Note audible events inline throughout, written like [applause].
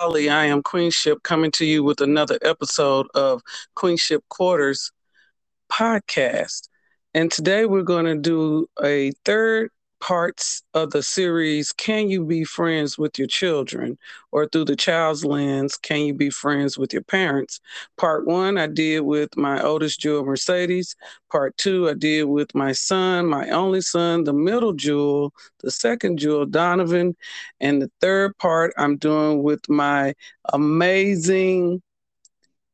I am Queenship coming to you with another episode of Queenship Quarters podcast. And today we're going to do a third parts of the series Can You Be Friends with Your Children? or through the child's lens, Can You Be Friends with Your Parents? Part one, I did with my oldest jewel, Mercedes. Part two, I did with my son, my only son, the middle jewel, the second jewel, Donovan. And the third part, I'm doing with my amazing,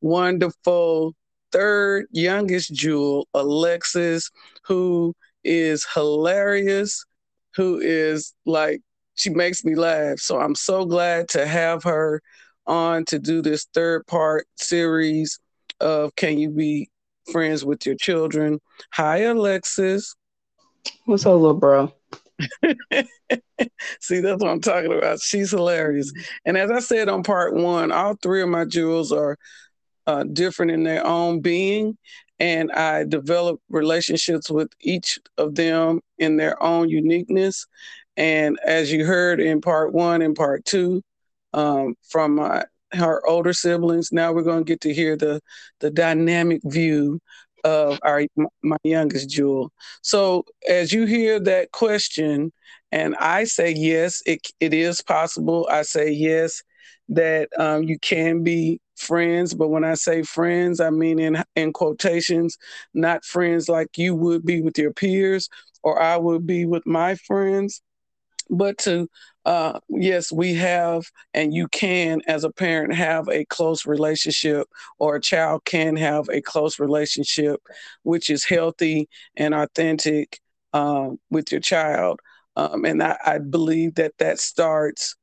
wonderful, third youngest jewel, Alexsys, who is hilarious who is like she makes me laugh. So I'm so glad to have her on to do this third part series of Can You Be Friends with Your Children? Hi, Alexsys. What's up, little bro? [laughs] See, that's what I'm talking about. She's hilarious. And as I said on part one, all three of my jewels are uh, different in their own being and I developed relationships with each of them in their own uniqueness. And as you heard in part one and part two um, from my her older siblings, now we're going to get to hear the the dynamic view of our my youngest Jewel. So as you hear that question, and I say yes, it it is possible. I say yes that um, you can be friends, but when I say friends, I mean in in quotations, not friends like you would be with your peers or I would be with my friends, but to uh, yes, we have, and you can, as a parent, have a close relationship, or a child can have a close relationship, which is healthy and authentic uh, with your child. Um, and I, I believe that that starts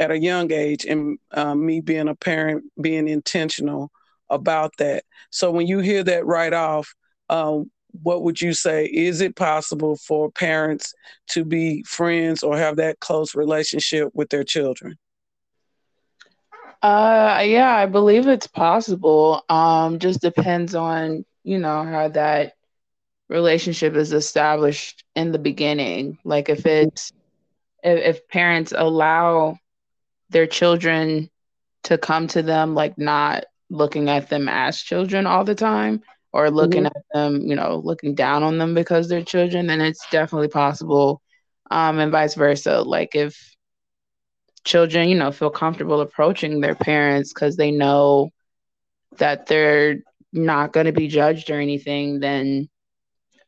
at a young age and um, me being a parent being intentional about that. So when you hear that right off um, what would you say? Is it possible for parents to be friends or have that close relationship with their children? Uh yeah i believe it's possible. Um just depends on you know how that relationship is established in the beginning. Like if it's if, if parents allow their children to come to them like not looking at them as children all the time or looking mm-hmm. at them, you know, looking down on them because they're children, then it's definitely possible. Um, and vice versa. Like if children, you know, feel comfortable approaching their parents because they know that they're not going to be judged or anything, then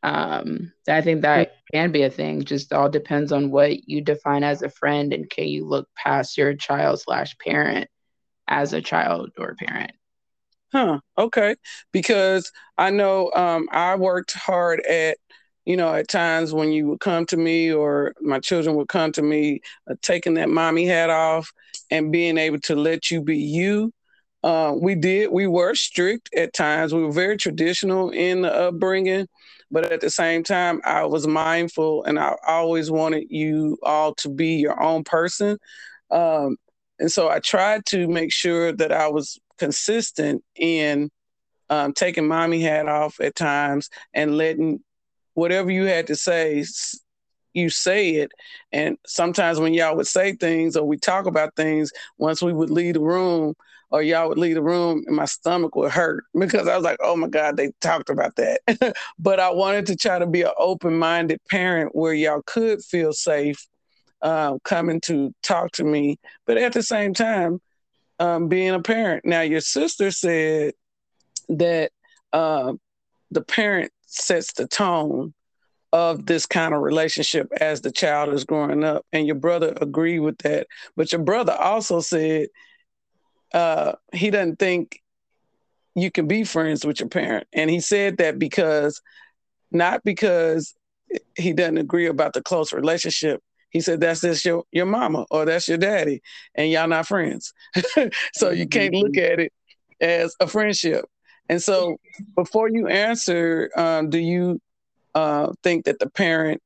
um, I think that can be a thing. Just all depends on what you define as a friend, and can you look past your child slash parent as a child or parent. Huh. Okay. Because I know um, I worked hard at, you know, at times when you would come to me or my children would come to me, uh, taking that mommy hat off and being able to let you be you. Uh, we did. We were strict at times. We were very traditional in the upbringing, but at the same time, I was mindful and I always wanted you all to be your own person. Um, and so I tried to make sure that I was consistent in um, taking mommy hat off at times and letting whatever you had to say, you say it. And sometimes when y'all would say things or we talk about things, once we would leave the room, or y'all would leave the room and my stomach would hurt [laughs] because I was like, oh my God, they talked about that. [laughs] but I wanted to try to be an open minded parent where y'all could feel safe uh, coming to talk to me. But at the same time, um, being a parent. Now, your sister said that uh, the parent sets the tone of this kind of relationship as the child is growing up. And your brother agreed with that. But your brother also said uh, he doesn't think you can be friends with your parent. And he said that because, not because he doesn't agree about the close relationship. He said that's just your, your mama or that's your daddy, and y'all not friends. [laughs] so you can't look at it as a friendship. And so before you answer, um, do you uh, think that the parent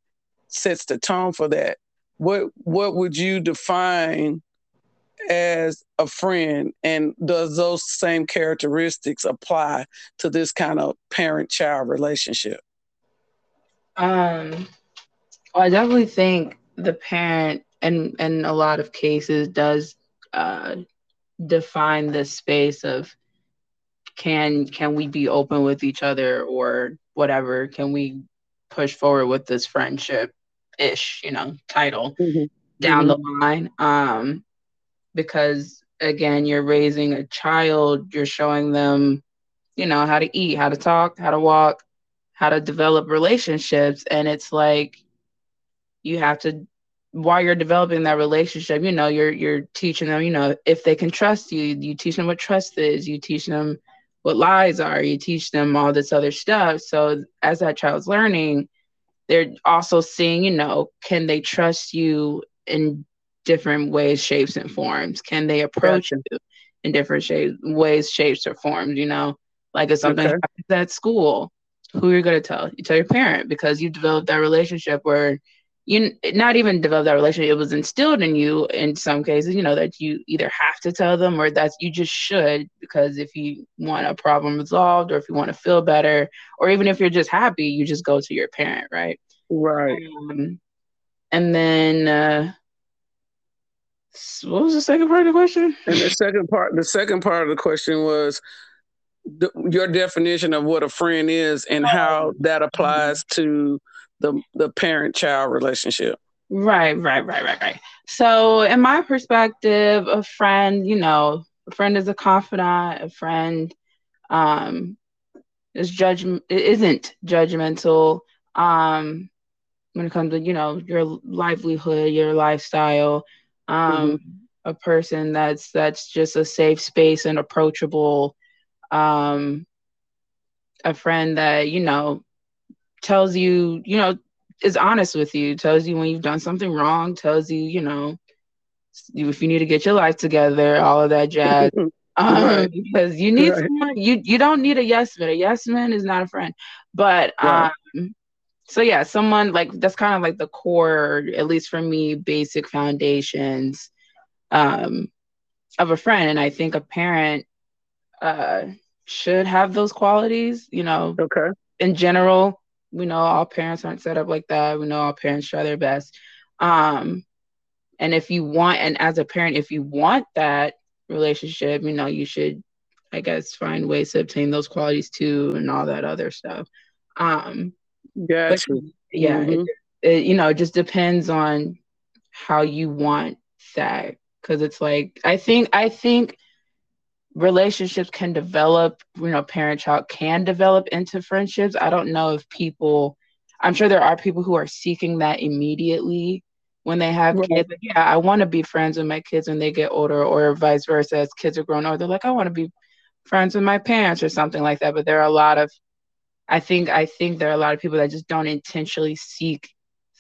sets the tone for that? What what would you define as a friend and does those same characteristics apply to this kind of parent child relationship um well, i definitely think the parent and in a lot of cases does uh define the space of can can we be open with each other or whatever can we push forward with this friendship ish you know title mm-hmm. down mm-hmm. the line um because again you're raising a child you're showing them you know how to eat how to talk how to walk how to develop relationships. And it's like you have to while you're developing that relationship you know you're you're teaching them you know if they can trust you you teach them what trust is you teach them what lies are you teach them all this other stuff. So as that child's learning they're also seeing you know can they trust you in different ways shapes and forms. Can they approach gotcha. you in different shapes ways shapes or forms you know? Like if something okay. happens at school who are you're going to tell? You tell your parent because you developed that relationship where you not even develop that relationship it was instilled in you in some cases you know that you either have to tell them or that you just should because if you want a problem resolved or if you want to feel better or even if you're just happy you just go to your parent right? Right. Um, and then uh what was the second part of the question and the second part the second part of the question was the, your definition of what a friend is and how that applies to the the parent child relationship. Right, right, right, right, right. So, in my perspective, a friend, you know, a friend is a confidant. A friend um, is judgment isn't judgmental. Um, when it comes to you know your livelihood, your lifestyle, um, mm-hmm. a person that's that's just a safe space and approachable. Um, a friend that you know tells you, you know, is honest with you, tells you when you've done something wrong, tells you, you know, if you need to get your life together, all of that jazz. [laughs] um, right. Because you need right. someone, you you don't need a yes man. A yes man is not a friend. But right. So yeah, someone like that's kind of like the core, at least for me, basic foundations um, of a friend. And I think a parent uh, should have those qualities. You know, okay. In general, we know all parents aren't set up like that. We know all parents try their best. Um, and if you want, and as a parent, if you want that relationship, you know, you should, I guess, find ways to obtain those qualities too, and all that other stuff. Um, gotcha. But, yeah, mm-hmm. it, it, you know, it just depends on how you want that. Because it's like, I think, I think relationships can develop, you know, parent child can develop into friendships. I don't know if people, I'm sure there are people who are seeking that immediately when they have right. kids. Like, yeah, I want to be friends with my kids when they get older, or vice versa. As kids are growing older, they're like, I want to be friends with my parents or something like that. But there are a lot of, I think, I think there are a lot of people that just don't intentionally seek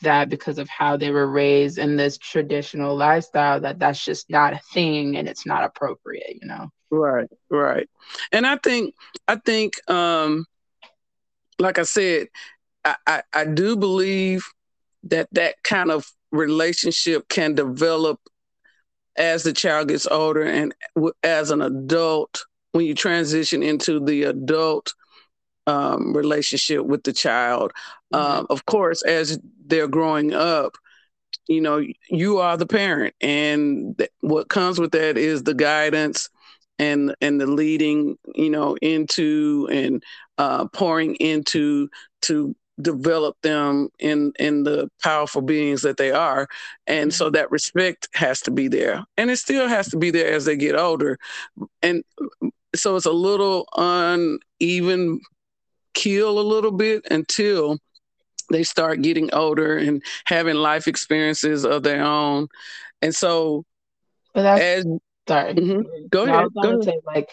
that because of how they were raised in this traditional lifestyle that that's just not a thing and it's not appropriate you know? Right right. And i think i think um like i said i i, I do believe that that kind of relationship can develop as the child gets older and as an adult when you transition into the adult um, relationship with the child. Mm-hmm. Um, of course, as they're growing up, you know, you are the parent, and th- what comes with that is the guidance and and the leading, you know, into and uh, pouring into to develop them in in the powerful beings that they are and so mm-hmm. that respect has to be there and it still has to be there as they get older and so it's a little uneven kill a little bit until they start getting older and having life experiences of their own. And so, but that's, as, sorry, mm-hmm. go ahead. Go ahead. Say, like,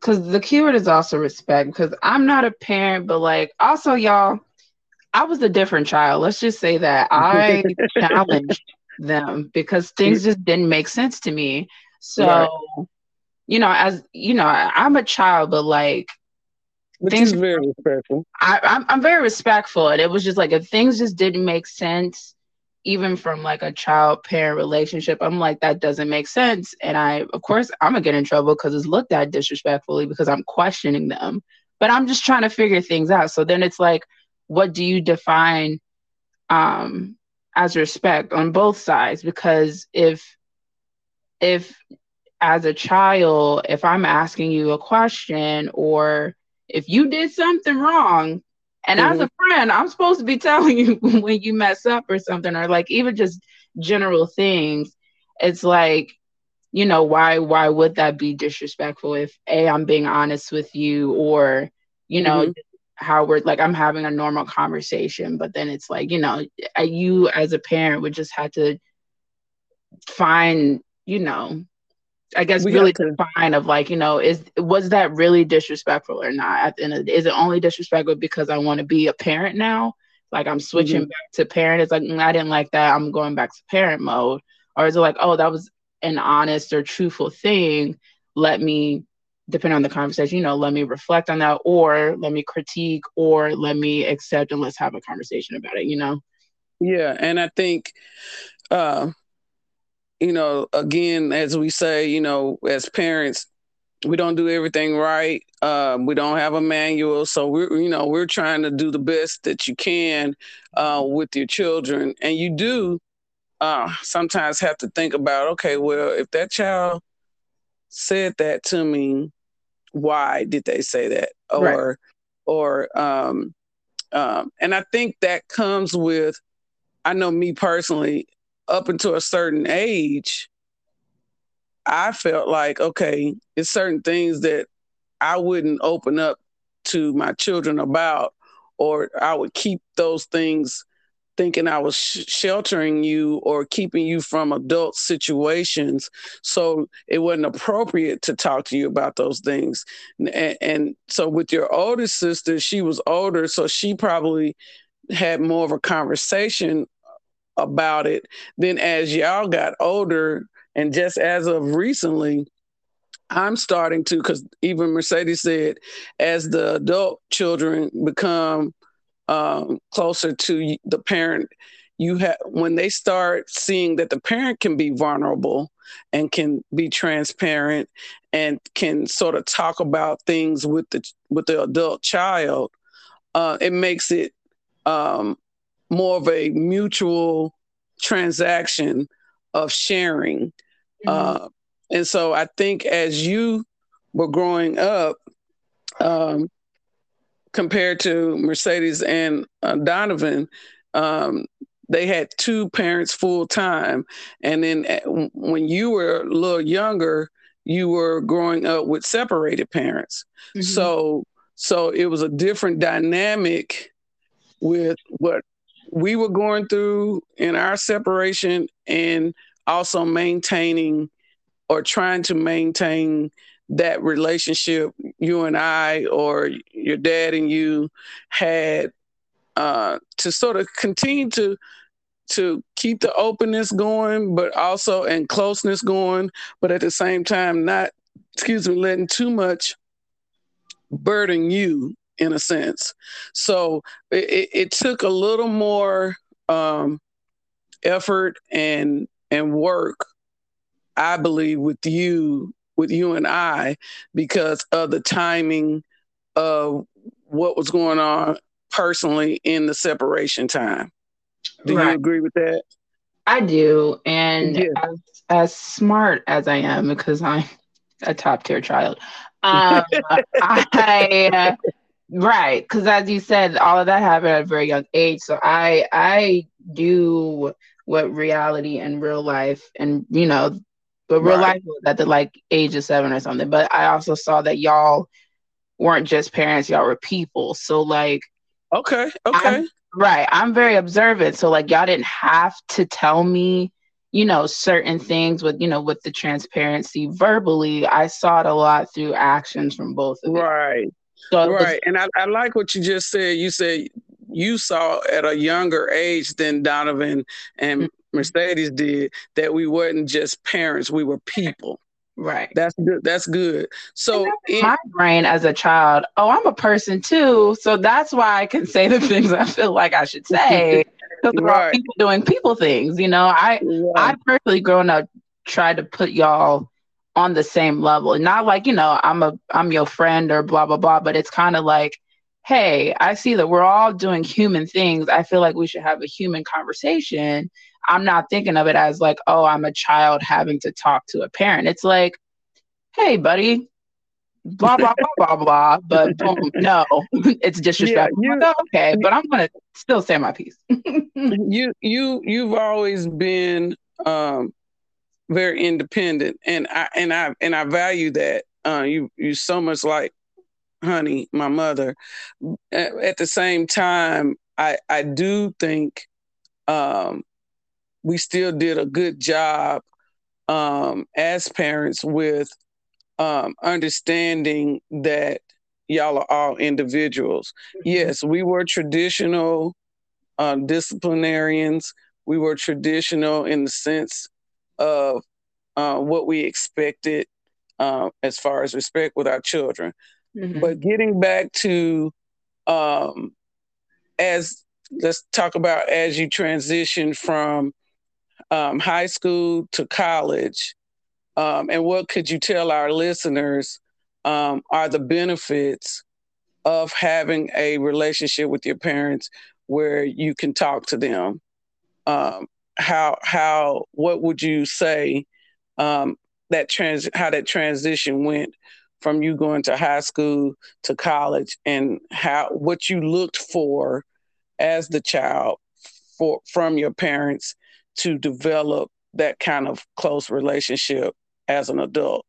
because the keyword is also respect. Because I'm not a parent, but like, also, y'all, I was a different child. Let's just say that [laughs] I challenged them because things just didn't make sense to me. So, right. you know, as you know, I'm a child, but like which things, is very respectful. I, I'm I'm very respectful, and it was just like if things just didn't make sense, even from like a child parent relationship, I'm like that doesn't make sense, and I of course I'm gonna get in trouble because it's looked at disrespectfully because I'm questioning them, but I'm just trying to figure things out. So then it's like, what do you define um, as respect on both sides? Because if if as a child, if I'm asking you a question or if you did something wrong, and mm-hmm. as a friend, I'm supposed to be [laughs] telling you when you mess up or something, or like even just general things. It's like, you know, why why would that be disrespectful if A, I'm being honest with you, or, you know, mm-hmm. how we're like I'm having a normal conversation, but then it's like, you know, you as a parent would just have to find, you know, I guess we really to define of like, you know, is was that really disrespectful or not? At the end of the day, is it only disrespectful because I want to be a parent now? Like I'm switching mm-hmm. back to parent. It's like mm, I didn't like that. I'm going back to parent mode. Or is it like, oh, that was an honest or truthful thing? Let me, depending on the conversation, you know, let me reflect on that, or let me critique, or let me accept, and let's have a conversation about it. You know. Yeah, and I think. uh you know, again, as we say, you know, as parents, we don't do everything right. Um, we don't have a manual, so we're you know we're trying to do the best that you can uh, with your children, and you do uh, sometimes have to think about, okay, well, if that child said that to me, why did they say that, or right. or um, um, and I think that comes with, I know me personally, up until a certain age, I felt like, okay, it's certain things that I wouldn't open up to my children about, or I would keep those things thinking I was sh- sheltering you or keeping you from adult situations. So it wasn't appropriate to talk to you about those things. And, and so with your oldest sister, she was older, so she probably had more of a conversation about it. Then as y'all got older, and just as of recently, I'm starting to, because even Mercedes said, as the adult children become um, closer to the parent, you have when they start seeing that the parent can be vulnerable and can be transparent and can sort of talk about things with the with the adult child, uh, it makes it um, more of a mutual transaction of sharing. Mm-hmm. Uh, and so I think as you were growing up, um, compared to Mercedes and uh, Donovan, um, they had two parents full time. And then uh, when you were a little younger, you were growing up with separated parents. Mm-hmm. So so it was a different dynamic with what we were going through in our separation and also maintaining or trying to maintain that relationship you and I or your dad and you had uh, to sort of continue to to keep the openness going, but also and closeness going, but at the same time not excuse me letting too much burden you in a sense. So it, it took a little more um, effort and and work, I believe, with you, with you and I, because of the timing of what was going on personally in the separation time. Do right. you agree with that? I do. And yeah. as, as smart as I am, because I'm a top tier child, um, [laughs] I Right, because as you said, all of that happened at a very young age. So I I do what reality and real life and you know, but real right. life was at the like age of seven or something. But I also saw that y'all weren't just parents, y'all were people. So like Okay, okay. I'm, right. I'm very observant. So like y'all didn't have to tell me, you know, certain things with, you know, with the transparency verbally. I saw it a lot through actions from both of. Right. So right, and I, I like what you just said. You said you saw at a younger age than Donovan and mm-hmm. Mercedes did that we weren't just parents; we were people. Right. That's good. That's good. So in my brain as a child, oh, I'm a person too. So that's why I can say the [laughs] things I feel like I should say. [laughs] Because right. people doing people things. You know, I yeah. I personally growing up tried to put y'all on the same level. Not like, you know, I'm a I'm your friend or blah blah blah, but it's kind of like, hey, I see that we're all doing human things. I feel like we should have a human conversation. I'm not thinking of it as like, oh, I'm a child having to talk to a parent. It's like hey, buddy, blah blah blah blah blah. But [laughs] boom, no, [laughs] it's disrespectful. Yeah, you, oh, okay, but I'm gonna still say my piece. [laughs] you you you've always been um, very independent, and I and I and I value that. Uh, you you so much like honey, my mother. At the same time, I I do think um, we still did a good job um, as parents with um, understanding that y'all are all individuals. Mm-hmm. Yes, we were traditional uh, disciplinarians. We were traditional in the sense of uh, what we expected uh, as far as respect with our children. Mm-hmm. But getting back to um, as let's talk about as you transition from um, high school to college, um, and what could you tell our listeners um, are the benefits of having a relationship with your parents where you can talk to them? Um, how how what would you say um, that trans how that transition went from you going to high school to college and how what you looked for as the child for from your parents to develop that kind of close relationship as an adult?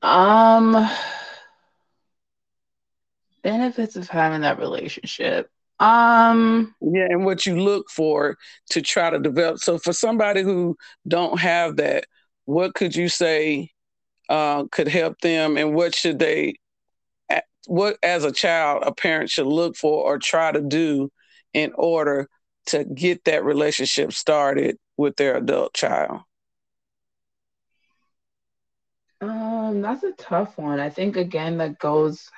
Um benefits of having that relationship. Um yeah, and what you look for to try to develop. So for somebody who don't have that, what could you say uh, could help them and what should they what as a child a parent should look for or try to do in order to get that relationship started with their adult child? Um, that's a tough one. I think again that goes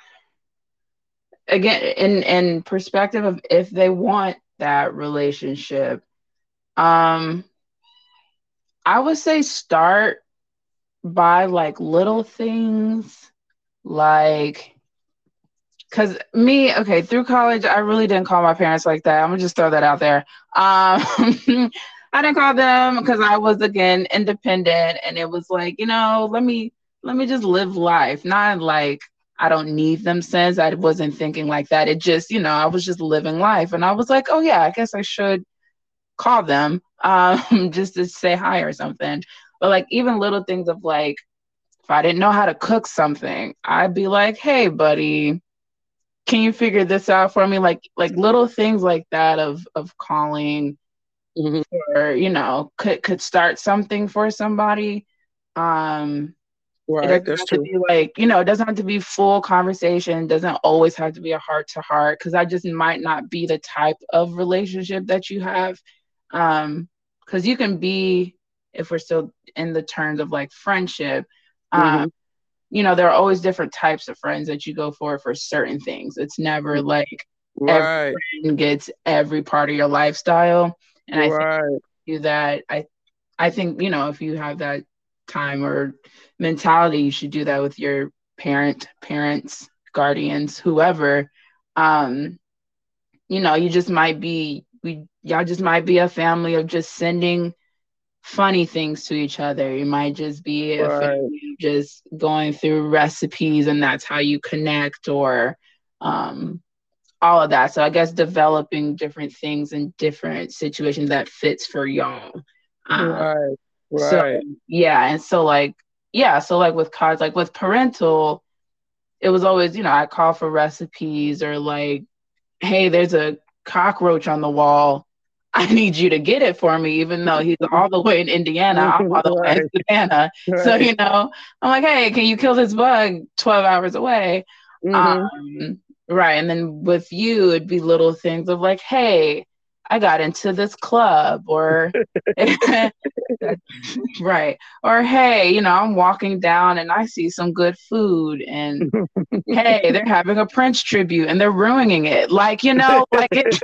again in in perspective of if they want that relationship. Um, I would say start by like little things like because me okay through college i really didn't call my parents like that i'm gonna just throw that out there um [laughs] i didn't call them because i was again independent and it was like you know let me let me just live life not like i don't need them since i wasn't thinking like that it just you know i was just living life and i was like oh yeah i guess i should call them [laughs] um just to say hi or something but like even little things of like, if I didn't know how to cook something, I'd be like, hey, buddy, can you figure this out for me? Like like little things like that of of calling mm-hmm. or you know, could could start something for somebody. Um Right, that's true. Be like, you know, it doesn't have to be full conversation. Doesn't always have to be a heart to heart because I just might not be the type of relationship that you have. Um, because you can be if we're still in the terms of like friendship mm-hmm. um, you know there are always different types of friends that you go for for certain things it's never mm-hmm. like right. every friend gets every part of your lifestyle and i right. think you that i i think you know if you have that time or mentality you should do that with your parent parents guardians whoever um you know you just might be we y'all just might be a family of just sending funny things to each other. You might just be right. just going through recipes and that's how you connect or um, all of that. So I guess developing different things in different situations that fits for y'all. Um, right. Right. So, yeah. And so like, yeah. So like with cards, like with parental, it was always, you know, I call for recipes or like, hey, there's a cockroach on the wall [laughs] I need you to get it for me, even though he's all the way in Indiana, I'm all the way in Savannah. [laughs] Right. So, you know, I'm like, hey, can you kill this bug 12 hours away? Mm-hmm. Um, right. And then with you, it'd be little things of like, hey, I got into this club, or [laughs] right, or hey, you know, I'm walking down and I see some good food, and hey, they're having a Prince tribute and they're ruining it. Like, you know, like it,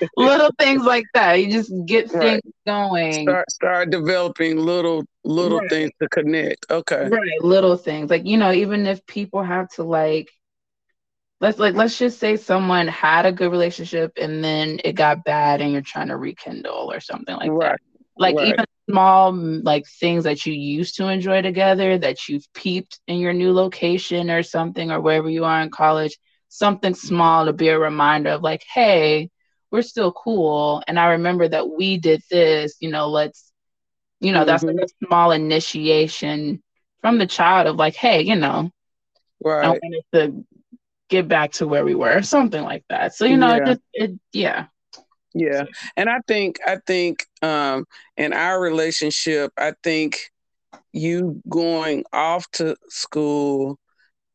[laughs] little things like that. You just get right. things going. Start start developing little little right. things to connect. Okay. Right, little things. Like, you know, even if people have to like let's like let's just say someone had a good relationship and then it got bad and you're trying to rekindle or something like right. that like right. even small like things that you used to enjoy together that you've peeped in your new location or something or wherever you are in college something small to be a reminder of like hey we're still cool and i remember that we did this you know let's you know mm-hmm. that's like a small initiation from the child of like hey you know right i wanted to get back to where we were something like that. So you know yeah. it, just, it yeah. Yeah. And i think i think um in our relationship i think you going off to school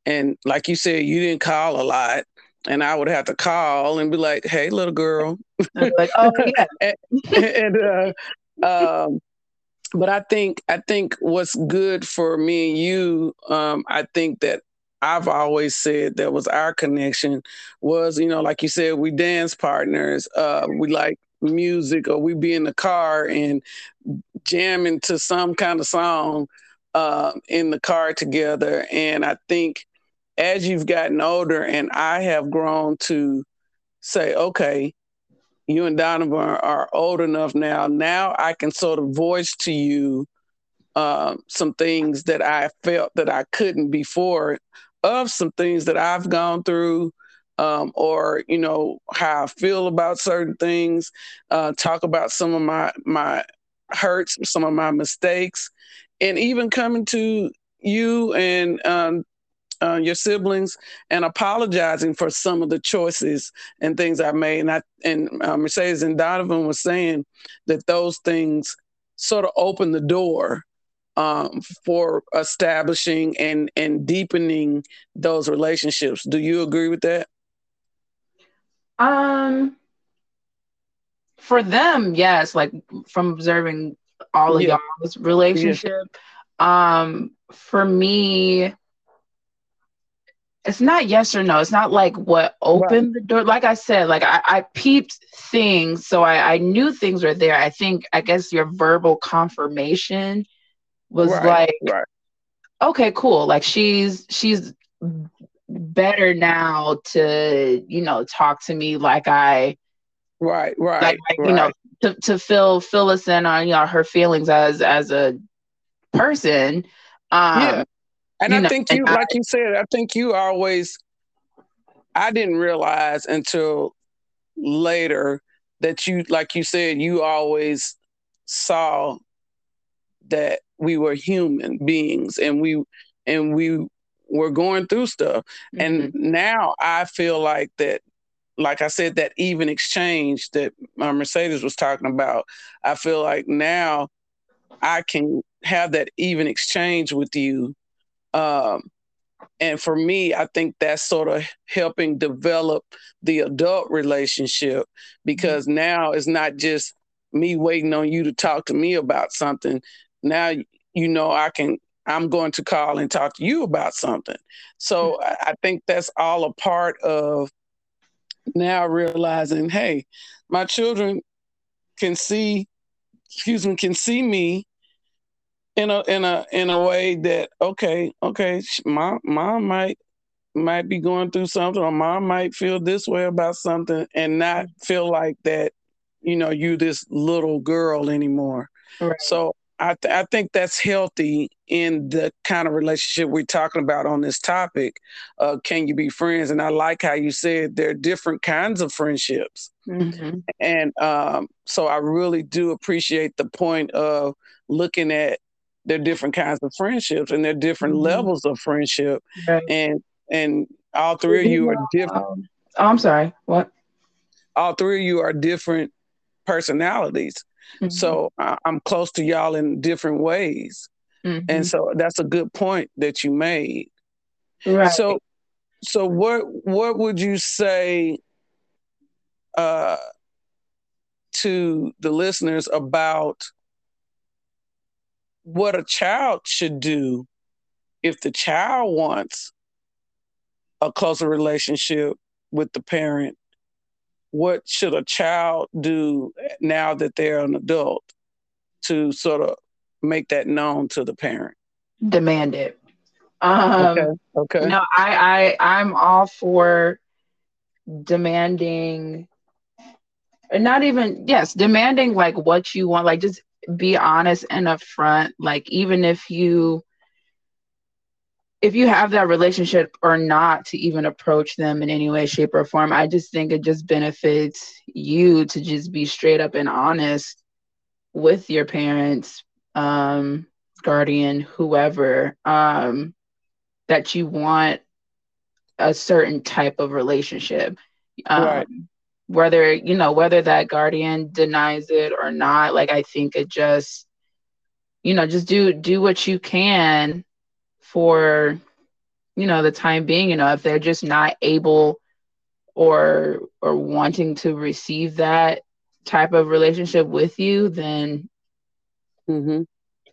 and like you said you didn't call a lot. And i would have to call and be like hey little girl. [laughs] Like oh yeah. [laughs] And, and uh, um but i think i think what's good for me and you um i think that I've always said that was our connection was, you know, like you said, we dance partners. Uh, we like music or we be in the car and jamming to some kind of song uh, in the car together. And I think as you've gotten older and I have grown to say, okay, you and Donovan are old enough now. Now I can sort of voice to you uh, some things that I felt that I couldn't before of some things that I've gone through, um, or you know how I feel about certain things. Uh, talk about some of my my hurts, some of my mistakes, and even coming to you and um, uh, your siblings and apologizing for some of the choices and things I made. And I and uh, Mercedes and Donovan was saying that those things sort of open the door um, for establishing and and deepening those relationships. Do you agree with that? Um, for them, yes. Like from observing all of yeah. y'all's relationship. Yeah. Um, for me, it's not yes or no. It's not like what opened right. the door. Like I said, like I, I peeped things, so I, I knew things were there. I think I guess your verbal confirmation was right, like right. okay cool like she's she's better now to you know talk to me like i right right like, like right. you know to, to fill fill us in on you know her feelings as as a person um yeah and i know, think you like I, you said i think you always i didn't realize until later that you like you said you always saw that we were human beings and we and we were going through stuff. Mm-hmm. And now I feel like that like I said, that even exchange that uh, Mercedes was talking about, I feel like now I can have that even exchange with you. Um, and for me, I think that's sort of helping develop the adult relationship because mm-hmm. now it's not just me waiting on you to talk to me about something now you know I can I'm going to call and talk to you about something. So mm-hmm. I think that's all a part of now realizing, hey, my children can see, excuse me, can see me in a in a in a way that okay, okay, mom mom might might be going through something, or mom might feel this way about something, and not feel like that, you know, you this little girl anymore. Right. So I, th- I think that's healthy in the kind of relationship we're talking about on this topic. Uh, can you be friends? And I like how you said there are different kinds of friendships. Mm-hmm. And um, so I really do appreciate the point of looking at there are different kinds of friendships and there are different mm-hmm. levels of friendship. Right. And and all three of you are different. Um, oh, I'm sorry. What? All three of you are different personalities. Mm-hmm. So I, am close to y'all in different ways. Mm-hmm. And so that's a good point that you made. Right. So so what what would you say uh to the listeners about what a child should do if the child wants a closer relationship with the parent what should a child do now that they're an adult to sort of make that known to the parent? Demand it. Um, okay. Okay. No, I, I, I'm all for demanding, not even yes, demanding like what you want, like just be honest and upfront. Like even if you if you have that relationship or not to even approach them in any way shape or form i just think it just benefits you to just be straight up and honest with your parents um guardian whoever um that you want a certain type of relationship um, right. whether you know whether that guardian denies it or not like i think it just you know just do do what you can for you know the time being you know if they're just not able or or wanting to receive that type of relationship with you then mm-hmm.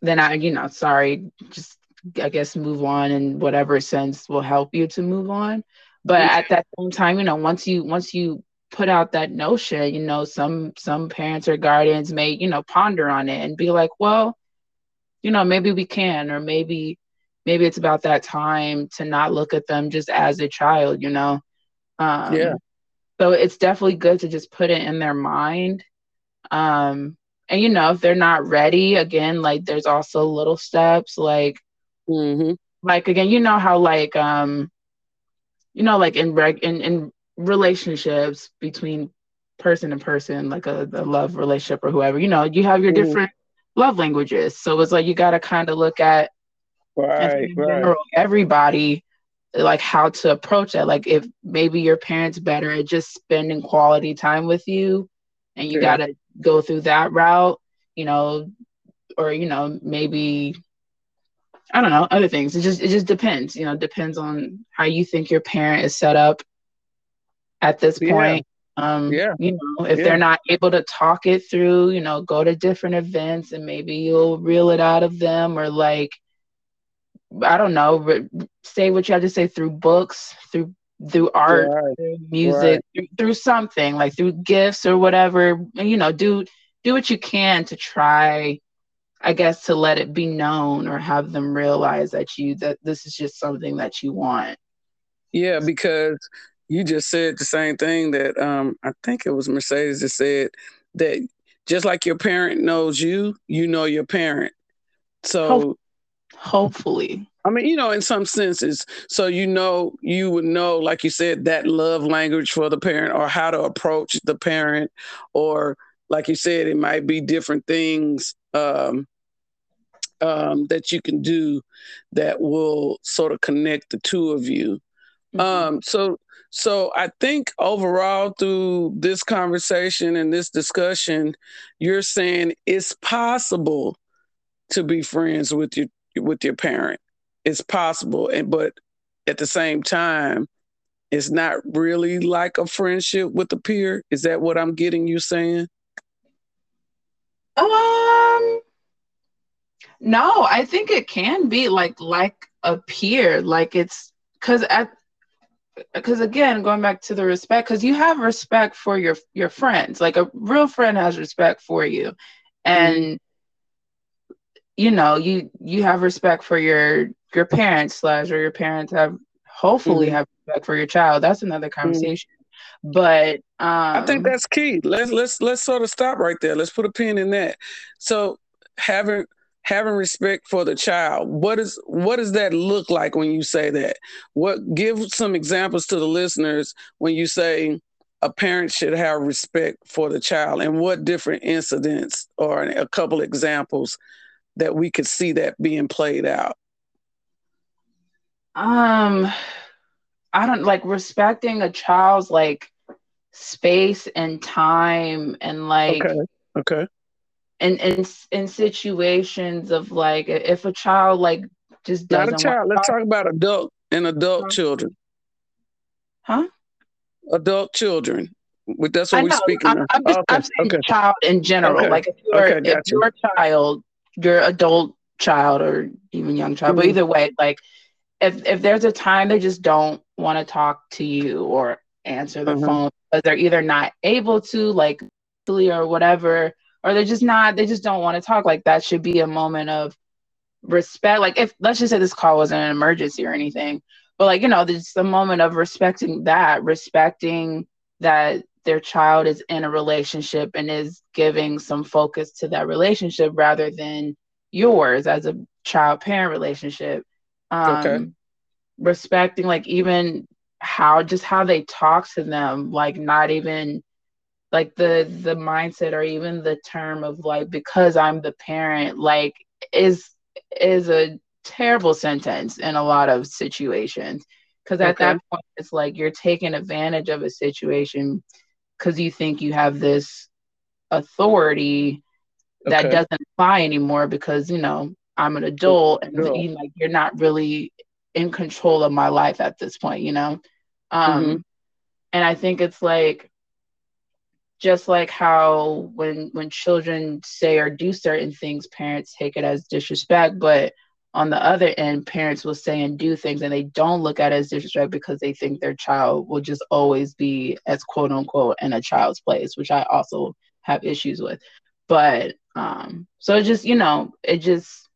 then i you know sorry just i guess move on in whatever sense will help you to move on but mm-hmm. at that same time you know once you once you put out that notion you know some some parents or guardians may you know ponder on it and be like well you know maybe we can or maybe maybe it's about that time to not look at them just as a child, you know? Um, yeah. So it's definitely good to just put it in their mind. Um, and you know, if they're not ready, again, like there's also little steps, like, mm-hmm. like again, you know how like, um, you know, like in reg in in relationships between person and person, like a, a love relationship or whoever, you know, you have your mm-hmm. different love languages. So it's like you got to kind of look at right, right. everybody like how to approach that like if maybe your parents better at just spending quality time with you and you yeah. got to go through that route you know or you know maybe i don't know other things it just it just depends you know depends on how you think your parent is set up at this point yeah. um yeah you know if yeah. they're not able to talk it through you know go to different events and maybe you'll reel it out of them or like I don't know, but say what you have to say through books, through through art, right. through music, right. through, through, something like through gifts or whatever. You know, do do what you can to try, I guess, to let it be known or have them realize that you that this is just something that you want. Yeah, because you just said the same thing that um I think it was Mercedes that said that just like your parent knows you, you know your parent. So Hopefully. I mean, you know, in some senses. So you know, you would know, like you said, that love language for the parent or how to approach the parent, or like you said, it might be different things um, um, that you can do that will sort of connect the two of you. Mm-hmm. Um, so, so I think overall through this conversation and this discussion, you're saying it's possible to be friends with your with your parent. It's possible, and but at the same time, it's not really like a friendship with a peer. Is that what I'm getting you saying? Um, no, I think it can be like like a peer. Like it's because at because again going back to the respect because you have respect for your your friends like a real friend has respect for you and you know you you have respect for your your parents slash or your parents have hopefully mm-hmm. have respect for your child that's another mm-hmm. conversation mm-hmm. but um, i think that's key let's let's let's sort of stop right there let's put a pin in that so having having respect for the child what is what does that look like when you say that what give some examples to the listeners when you say a parent should have respect for the child and what different incidents or a couple examples that we could see that being played out? Um, I don't like respecting a child's like space and time and like okay okay in in in situations of like if a child like just doesn't not a child let's talk about adult and adult huh? children huh adult children that's what we're speaking I'm, I'm, just, okay. I'm saying okay. child in general okay. like if you're okay, if your child your adult child or even young child, mm-hmm. but either way, like if if there's a time they just don't want to talk to you or answer the mm-hmm. phone because they're either not able to, like, or whatever, or they're just not, they just don't want to talk. Like that should be a moment of respect. Like if let's just say this call wasn't an emergency or anything, but like you know, there's a moment of respecting that, respecting that their child is in a relationship and is giving some focus to that relationship rather than yours as a child parent relationship. Um, okay. Respecting, like, even how just how they talk to them, like, not even like the the mindset or even the term of like because i'm the parent like is is a terrible sentence in a lot of situations because at okay. that point it's like you're taking advantage of a situation because you think you have this authority that okay. doesn't apply anymore because you know I'm an adult and you, like you're not really in control of my life at this point, you know. Um, mm-hmm. And I think it's like just like how when when children say or do certain things, parents take it as disrespect, but on the other end, parents will say and do things and they don't look at it as disrespect because they think their child will just always be as quote unquote in a child's place, which I also have issues with. But um, so it just, you know, it just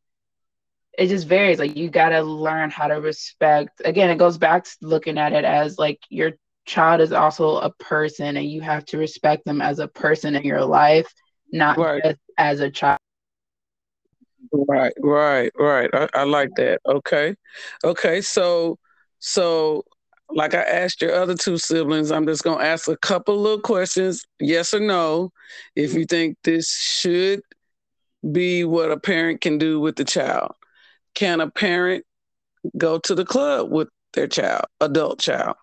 it just varies. Like you gotta learn how to respect again, it goes back to looking at it as like your child is also a person and you have to respect them as a person in your life, not right. just as a child. Right, right, right. I, I like that. Okay. Okay. So, so like I asked your other two siblings, I'm just going to ask a couple little questions, yes or no, if you think this should be what a parent can do with the child. Can a parent go to the club with their child, adult child?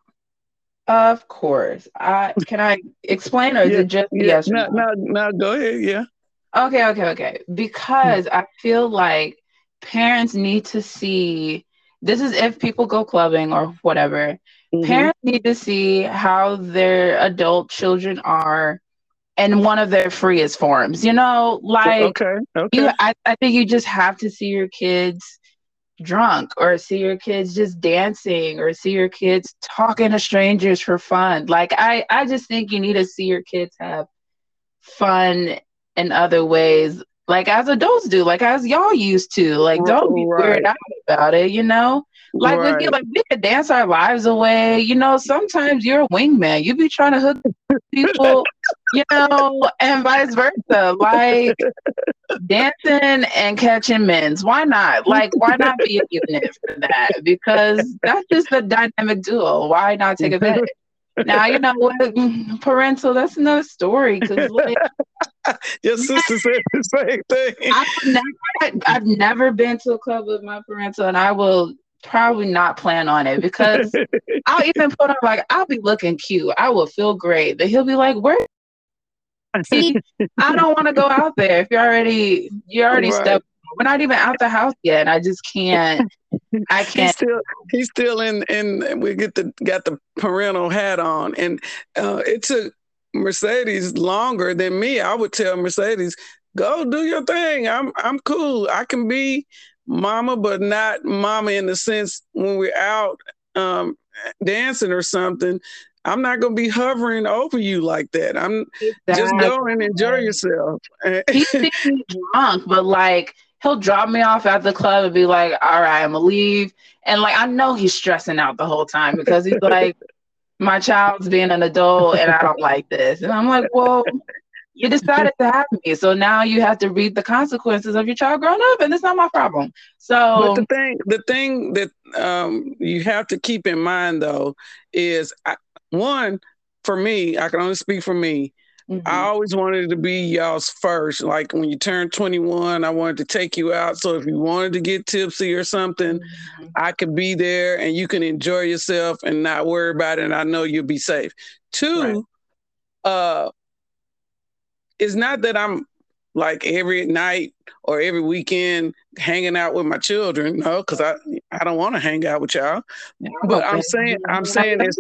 Of course. I can I explain or is yeah, it just yeah, yes? No, no, no, go ahead. Yeah. Okay, okay, okay. Because I feel like parents need to see this is if people go clubbing or whatever. Mm-hmm. Parents need to see how their adult children are in one of their freest forms. You know, like okay, okay. You, I, I think you just have to see your kids drunk or see your kids just dancing or see your kids talking to strangers for fun. Like I, I just think you need to see your kids have fun in other ways, like as adults do, like as y'all used to. Like, don't be right. weird out about it, you know? Like right. with you, like we could dance our lives away. You know, sometimes you're a wingman. You be trying to hook people, you know, and vice versa. Like dancing and catching men's. Why not? Like, why not be a unit for that? Because that's just the dynamic duo. Why not take advantage? [laughs] now you know what mm, parental that's another story because like [laughs] your sister said the same thing I've never, I've never been to a club with my parental and i will probably not plan on it because [laughs] i'll even put on like i'll be looking cute i will feel great but he'll be like where See, I don't want to go out there if you're already you already right. stepped we're not even out the house yet. I just can't. I can't. he's still he's still in in. We get the got the parental hat on, and uh, it took Mercedes longer than me. I would tell Mercedes, "Go do your thing. I'm I'm cool. I can be mama, but not mama in the sense when we're out um, dancing or something." I'm not gonna be hovering over you like that. I'm exactly. just go and enjoy yourself. He [laughs] thinks he's drunk, but like he'll drop me off at the club and be like, all right, I'm gonna leave. And like I know he's stressing out the whole time because he's like, my child's being an adult and I [laughs] don't like this. And I'm like, well, [laughs] you decided to have me. So now you have to reap the consequences of your child growing up, and it's not my problem. So but the thing the thing that um, you have to keep in mind though is I, one, for me, I can only speak for me. Mm-hmm. I always wanted to be y'all's first. Like when you turn 21, I wanted to take you out. So if you wanted to get tipsy or something, mm-hmm. I could be there and you can enjoy yourself and not worry about it. And I know you'll be safe. Two, right. uh, it's not that I'm like every night or every weekend hanging out with my children. No, because I I don't want to hang out with y'all. But I'm saying I'm saying it's,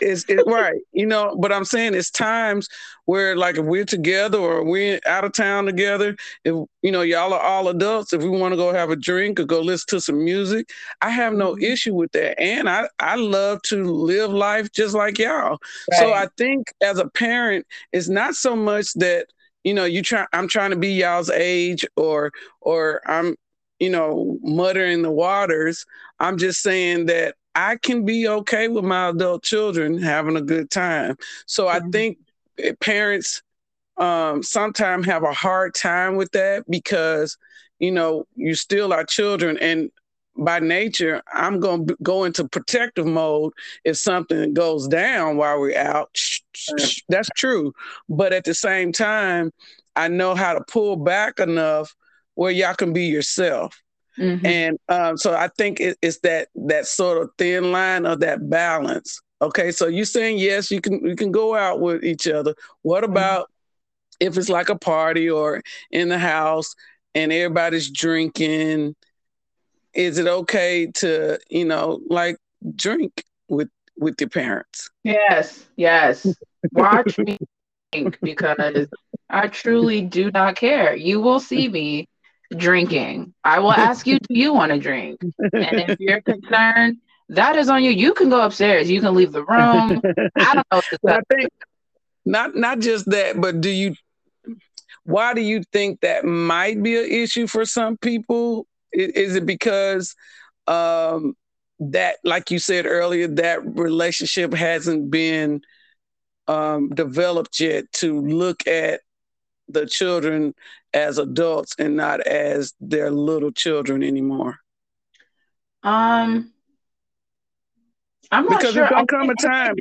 it's it's right, you know. But I'm saying it's times where like if we're together or we're out of town together, if you know y'all are all adults, if we want to go have a drink or go listen to some music, I have no mm-hmm. issue with that. And I I love to live life just like y'all. Right. So I think as a parent, it's not so much that you know, you try I'm trying to be y'all's age or or I'm, you know, muttering the waters. I'm just saying that I can be okay with my adult children having a good time. So mm-hmm. I think parents um, sometimes have a hard time with that because you know you still are children and by nature i'm going to go into protective mode if something goes down while we're out. That's true. But at the same time i know how to pull back enough where y'all can be yourself. Mm-hmm. and um, so i think it, it's that that sort of thin line of that balance. Okay so you're saying yes you can you can go out with each other. What mm-hmm. about if it's like a party or in the house and everybody's drinking, is it okay to, you know, like drink with with your parents? Yes, yes. Watch me drink because I truly do not care. You will see me drinking. I will ask you, do you want to drink? And if you're concerned, that is on you. You can go upstairs. You can leave the room. I don't know. I think not not just that, but do you why do you think that might be an issue for some people? Is it because um, that, like you said earlier, that relationship hasn't been um, developed yet to look at the children as adults and not as their little children anymore? Um, I'm not because sure. there's gonna come a time.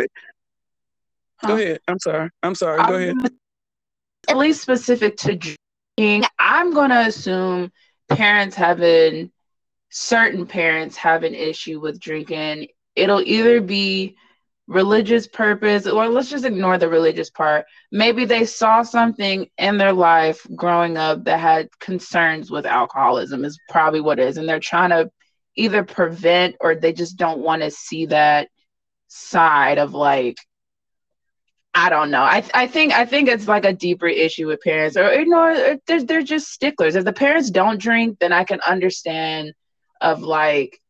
Huh? Go ahead. I'm sorry. I'm sorry. Go ahead at least specific to drinking, I'm going to assume parents having certain parents have an issue with drinking. It'll either be religious purpose, or let's just ignore the religious part. Maybe they saw something in their life growing up that had concerns with alcoholism, is probably what is. And they're trying to either prevent or they just don't want to see that side of like I don't know. I I think I think it's like a deeper issue with parents, or you know, they're they're just sticklers. If the parents don't drink, then I can understand of like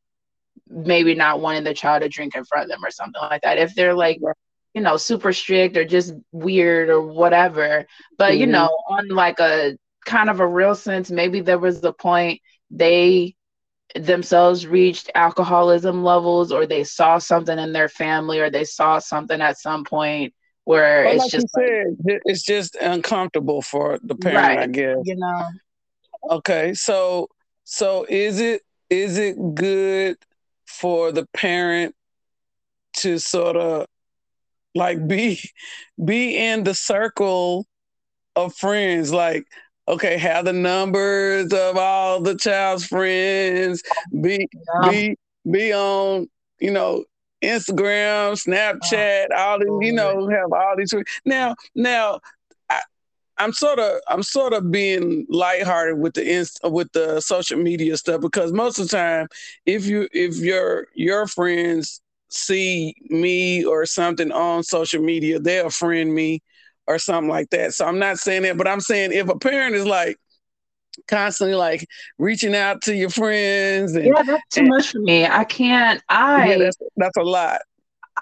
maybe not wanting the child to drink in front of them or something like that. If they're like you know super strict or just weird or whatever, but mm-hmm. you know, on like a kind of a real sense, maybe there was the point they themselves reached alcoholism levels or they saw something in their family or they saw something at some point where well, it's like just said, it's just uncomfortable for the parent, right. I guess. You know. Okay, so so is it is it good for the parent to sort of like be be in the circle of friends like okay have the numbers of all the child's friends be yeah. be be on you know Instagram, Snapchat, all these, you know, have all these. Now, now, I, am sort of, I'm sort of being lighthearted with the inst- with the social media stuff because most of the time, if you, if your your friends see me or something on social media, they'll friend me or something like that. So I'm not saying that, but I'm saying if a parent is like, constantly like reaching out to your friends. And, yeah, that's too and, much for me. I can't. I yeah, that's, that's a lot.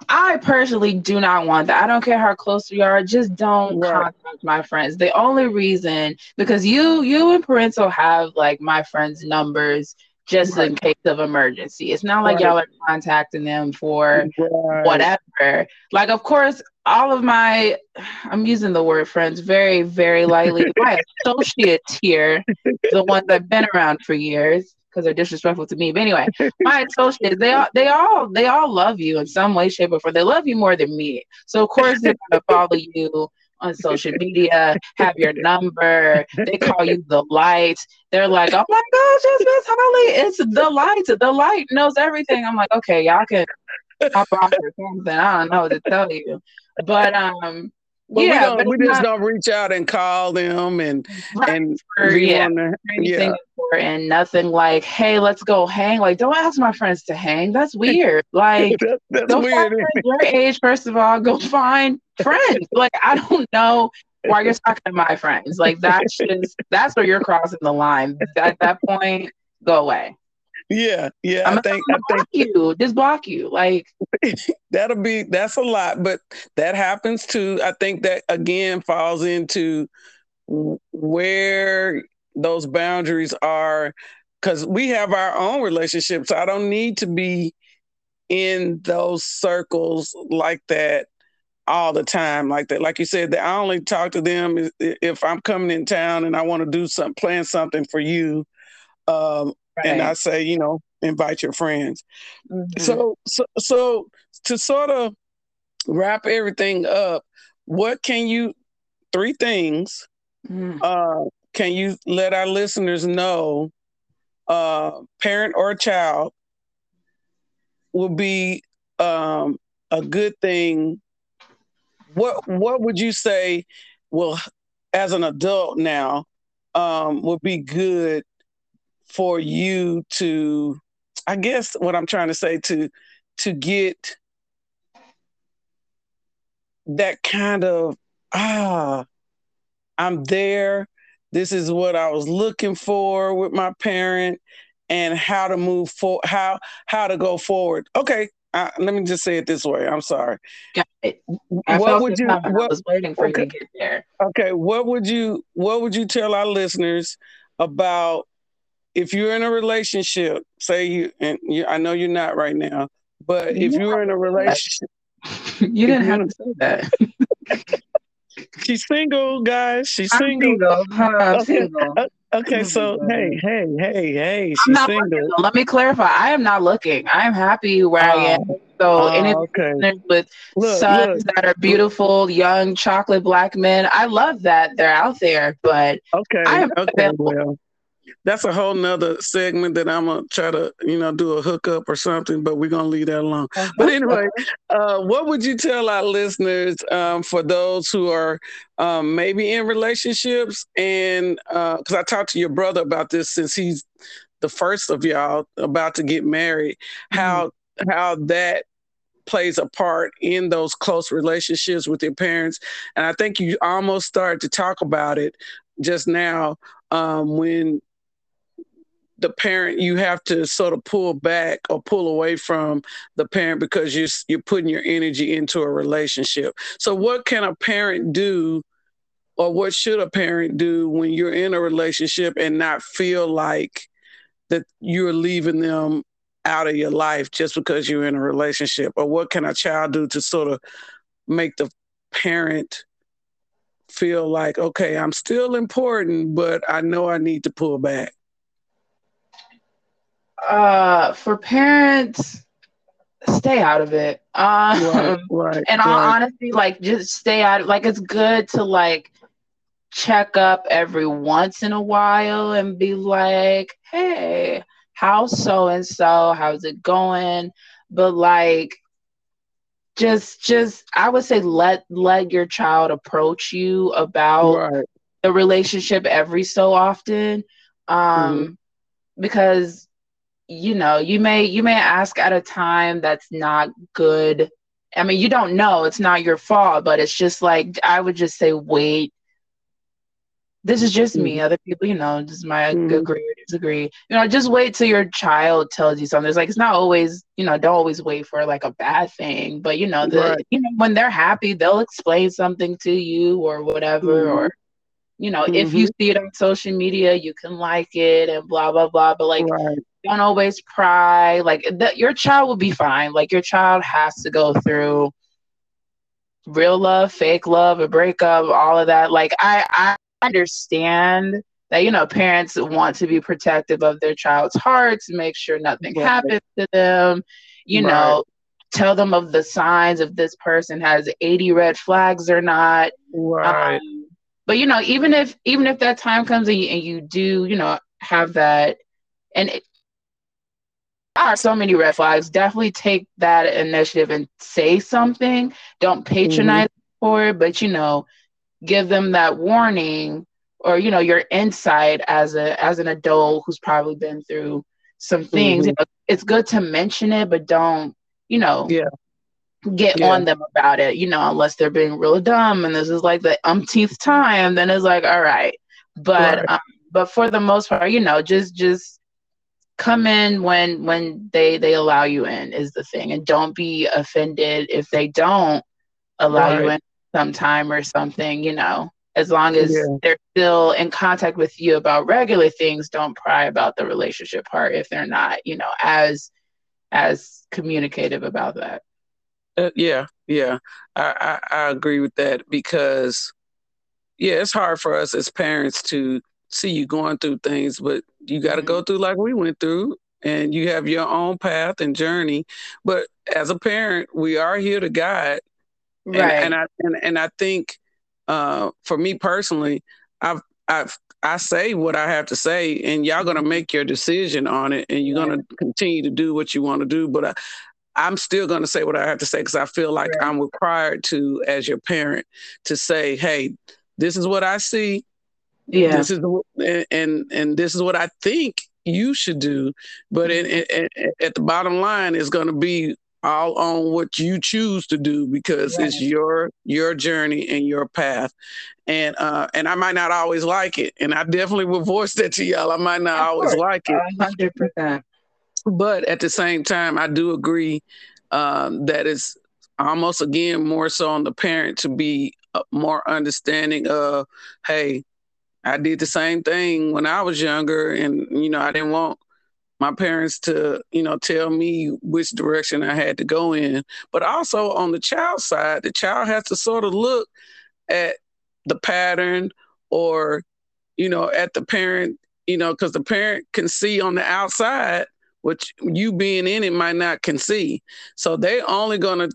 I personally do not want that. I don't care how close we are. Just don't right. contact my friends. The only reason because you you and Parental have like my friends' numbers just right. in case of emergency. It's not like right. y'all are contacting them for right. whatever. Like, of course, all of my, I'm using the word friends very, very lightly. [laughs] my associates here, the ones that've been around for years, because they're disrespectful to me. But anyway, my associates, they all, they all, they all love you in some way, shape, or form. They love you more than me. So of course they're gonna follow you on social media, have your number. They call you the light. They're like, oh my gosh, it's Miss Holly. It's the light. The light knows everything. I'm like, okay, y'all can hop on or something. I don't know what to tell you. But um well, yeah, we, we just not, don't reach out and call them and and yeah, anything yeah. important. Nothing like, hey, let's go hang. Like, don't ask my friends to hang. That's weird. [laughs] Like, that, that's go weird. Your age, first of all, go find friends. like, I don't know why you're talking to my friends. Like, that's just that's where you're crossing the line. At that point, go away. Yeah, yeah. I'm I think I think you just block you. Like [laughs] that'll be that's a lot, but that happens too. I think that again falls into where those boundaries are because we have our own relationships. I don't need to be in those circles like that all the time like that. Like you said, that I only talk to them if I'm coming in town and I want to do some plan something for you. Um, right. And I say, you know, invite your friends. Mm-hmm. So, so, so to sort of wrap everything up, what can you? Three things. Mm-hmm. Uh, can you let our listeners know, uh, parent or child, will be um, a good thing what what would you say Well, as an adult now um, would be good for you to i guess what i'm trying to say to to get that kind of ah i'm there this is what i was looking for with my parent and how to move for how how to go forward okay I, let me just say it this way. I'm sorry. Got it. I what would you? What, was waiting for okay. you to get there. Okay. What would you? What would you tell our listeners about if you're in a relationship? Say you and you, I know you're not right now, but you if you're in a relationship, [laughs] you didn't have to say that. [laughs] She's single, guys. She's I'm single. single. I'm okay. single. [laughs] Okay, so hey, hey, hey, hey, she's single. Looking, let me clarify. I am not looking. I am happy where I am. Oh, so oh, anything okay. with look, sons look. that are beautiful, young, chocolate black men, I love that they're out there. But okay, I am okay, available. well, that's a whole nother segment that I'm gonna try to, you know, do a hookup or something, but we're gonna leave that alone. Uh-huh. But anyway, uh, what would you tell our listeners um, for those who are um, maybe in relationships? And because uh, I talked to your brother about this since he's the first of y'all about to get married, mm-hmm. how how that plays a part in those close relationships with your parents. And I think you almost started to talk about it just now um, when the parent you have to sort of pull back or pull away from the parent because you're you're putting your energy into a relationship. So what can a parent do or what should a parent do when you're in a relationship and not feel like that you're leaving them out of your life just because you're in a relationship or what can a child do to sort of make the parent feel like okay i'm still important but i know i need to pull back uh, for parents, stay out of it. Um, right, [laughs] right, and right. honestly, like just stay out. Like it's good to like check up every once in a while and be like, hey, how's so and so? How's it going? But like just just I would say let let your child approach you about right. the relationship every so often. Um mm-hmm. because you know you may you may ask at a time that's not good i mean you don't know it's not your fault but it's just like i would just say wait this is just me mm-hmm. other people you know just my mm-hmm. agree or disagree you know just wait till your child tells you something it's like it's not always you know don't always wait for like a bad thing but you know the right. you know when they're happy they'll explain something to you or whatever mm-hmm. or you know if you mm-hmm. see it on social media you can like it and blah blah blah but like right don't always cry. Like that, your child will be fine. Like your child has to go through real love, fake love, a breakup, all of that. Like I, I understand that you know parents want to be protective of their child's hearts, make sure nothing happens to them. You right. know, tell them of the signs if this person has 80 red flags or not. Right. Um, but you know, even if even if that time comes and you, and you do, you know, have that and it, are so many red flags. Definitely take that initiative and say something. Don't patronize mm-hmm. for it, but you know, give them that warning or you know your insight as a as an adult who's probably been through some things. Mm-hmm. You know, it's good to mention it, but don't you know? Yeah. Get yeah. on them about it, you know, unless they're being real dumb and this is like the umpteenth time, then it's like, all right. But right. Um, but for the most part, you know, just just come in when when they they allow you in is the thing and don't be offended if they don't allow right. you in sometime or something you know as long as yeah. they're still in contact with you about regular things don't pry about the relationship part if they're not you know as as communicative about that uh, yeah Yeah, I, I, I agree with that because, yeah, it's hard for us as parents to see you going through things, but you got to mm-hmm. go through like we went through, and you have your own path and journey. But as a parent, we are here to guide, right? And, and I and, and I think, uh, for me personally, I've I've I say what I have to say, and y'all gonna mm-hmm. make your decision on it, and you're yeah. gonna continue to do what you want to do. But I, I'm still going to say what I have to say because I feel like right. I'm required to, as your parent, to say, "Hey, this is what I see. Yeah, this is the, and and this is what I think you should do." But in, in, at the bottom line, is going to be all on what you choose to do because right. it's your your journey and your path and uh and i might not always like it and i definitely will voice that to y'all i might not of always course. like it 100% but at the same time, I do agree um, that it's almost again more so on the parent to be uh, more understanding of, hey, I did the same thing when I was younger, and you know I didn't want my parents to you know tell me which direction I had to go in. But also on the child side, the child has to sort of look at the pattern or you know at the parent you know because the parent can see on the outside which you being in it might not can see. So they only gonna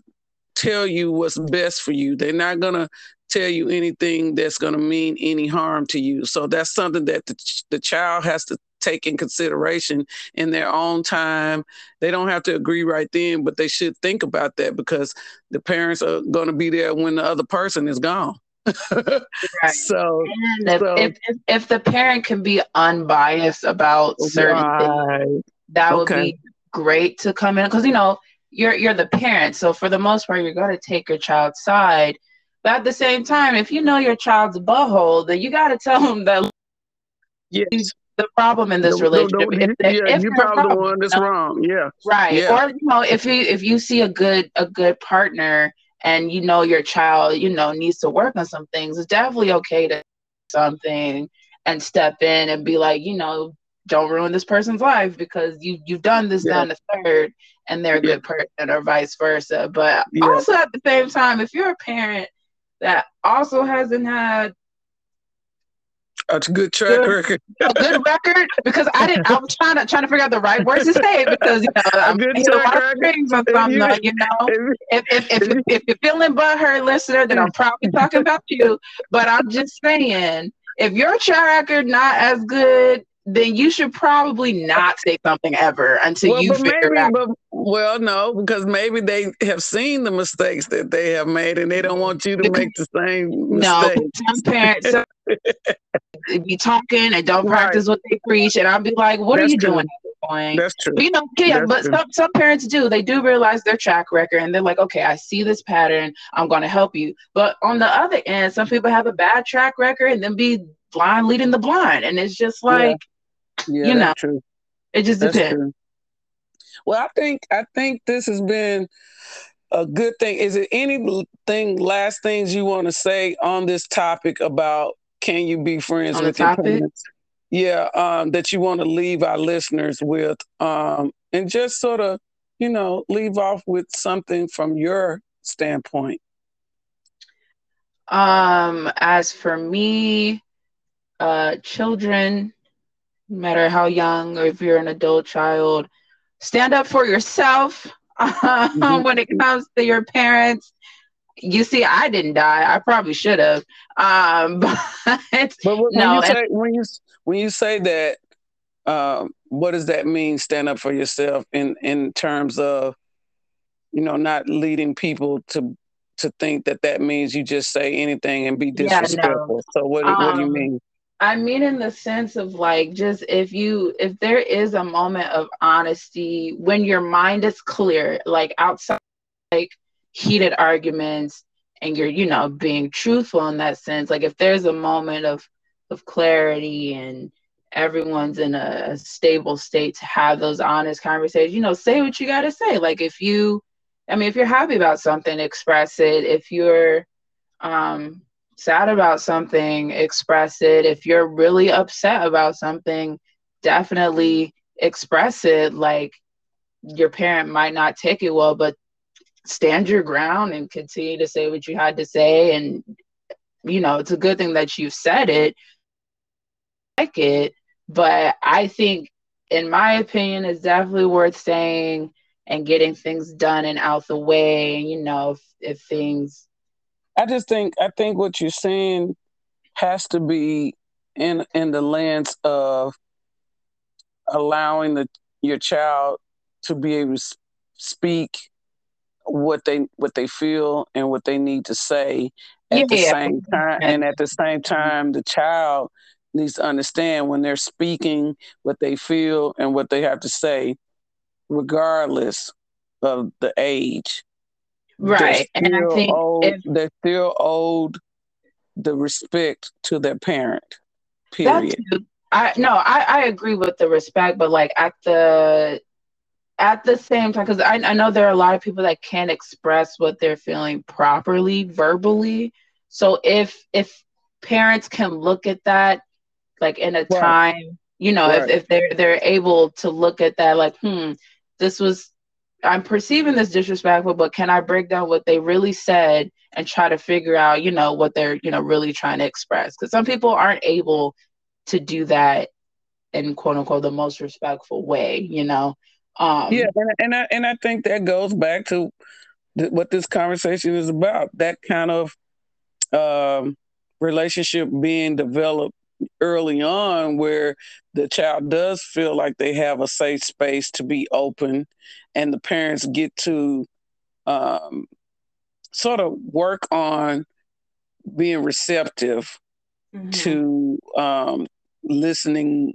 tell you what's best for you. They're not gonna tell you anything that's gonna mean any harm to you. So that's something that the, the child has to take in consideration in their own time. They don't have to agree right then, but they should think about that because the parents are going to be there when the other person is gone. [laughs] right. So, if, so if, if, if, the parent can be unbiased about certain right. things, that would be great to come in because you know you're you're the parent so for the most part you're going to take your child's side but at the same time if you know your child's butthole then you got to tell them that yes. the problem in this no, relationship no, no, if they, yeah, if you're probably problem, the one that's wrong yeah right yeah. or you know if you if you see a good a good partner and you know your child you know needs to work on some things it's definitely okay to something and step in and be like you know don't ruin this person's life because you you've done this yeah. down the third and they're a yeah. good person or vice versa. But yeah. also at the same time, if you're a parent that also hasn't had a good track good, record. a good [laughs] record because I didn't. I was trying to trying to figure out the right words to say because you know I'm a lot of strings on something. You, you know, if if if, if, if you're feeling but butthurt, listener, then I'm probably [laughs] talking about you. But I'm just saying, if your track record not as good then you should probably not say something ever until well, you figure maybe, out. But, well, no, because maybe they have seen the mistakes that they have made, and they don't want you to make the same mistakes. No, some parents [laughs] be talking and don't practice right. what they preach, and I'll be like, "What That's are you true. doing?" That's true. But, you know, yeah, That's but true. some some parents do. They do realize their track record, and they're like, "Okay, I see this pattern. I'm going to help you." But on the other end, some people have a bad track record and then be blind leading the blind, and it's just like. Yeah yeah, you know. It just that's depends. True. Well, I think I think this has been a good thing. Is it anything last things you want to say on this topic about can you be friends on with your parents? Yeah, um, that you want to leave our listeners with, um, and just sort of, you know, leave off with something from your standpoint. Um, as for me, uh, children no matter how young or if you're an adult child. Stand up for yourself [laughs] mm-hmm. when it comes to your parents. You see, I didn't die. I probably should have. Um, [laughs] but, but when, no, you say, when you when you say that, um, what does that mean? Stand up for yourself in in terms of, you know, not leading people to to think that that means you just say anything and be disrespectful. Yeah, no. So what um, what do you um, mean? I mean, in the sense of like, just if you, if there is a moment of honesty when your mind is clear, like outside, like heated arguments, and you're, you know, being truthful in that sense. Like, if there's a moment of, of clarity and everyone's in a, stable state to have those honest conversations, you know, say what you got to say. Like, if you, I mean, if you're happy about something, express it. If you're, um, sad about something, express it. If you're really upset about something, definitely express it. Like your parent might not take it well, but stand your ground and continue to say what you had to say and you know it's a good thing that you said it like it but i think in my opinion it's definitely worth saying and getting things done and out the way And, you know if, if things i just think i think what you're saying has to be in in the lens of allowing the your child to be able to speak what they what they feel and what they need to say at yeah, the same time and at the same time the child needs to understand when they're speaking what they feel and what they have to say regardless of the age right and i think if, they're still owed the respect to their parent period i no I, I agree with the respect but like at the at the same time, because I, I know there are a lot of people that can't express what they're feeling properly verbally. So if if parents can look at that like in a right. time, you know, right. if, if they're they're able to look at that like, hmm, this was I'm perceiving this disrespectful, but can I break down what they really said and try to figure out, you know, what they're, you know, really trying to express? Because some people aren't able to do that in quote unquote the most respectful way, you know. Um, yeah, and, and I and I think that goes back to th- what this conversation is about. That kind of um, relationship being developed early on, where the child does feel like they have a safe space to be open, and the parents get to um, sort of work on being receptive mm-hmm. to um, listening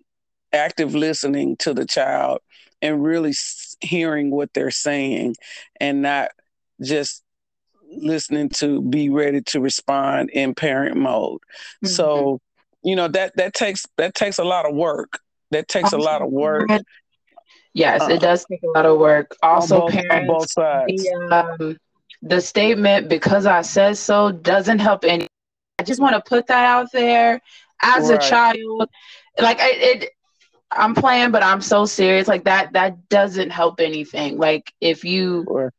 active listening to the child and really hearing what they're saying and not just listening to be ready to respond in parent mode. Mm-hmm. So, you know, that that takes that takes a lot of work. That takes a lot of work. Yes, uh, it does take a lot of work. Also, both, parents, both sides. The, um, the statement "because I said so" doesn't help any. I just want to put that out there. As right. a child, like it, I'm playing, but I'm so serious. Like that, that doesn't help anything. Like if you sure.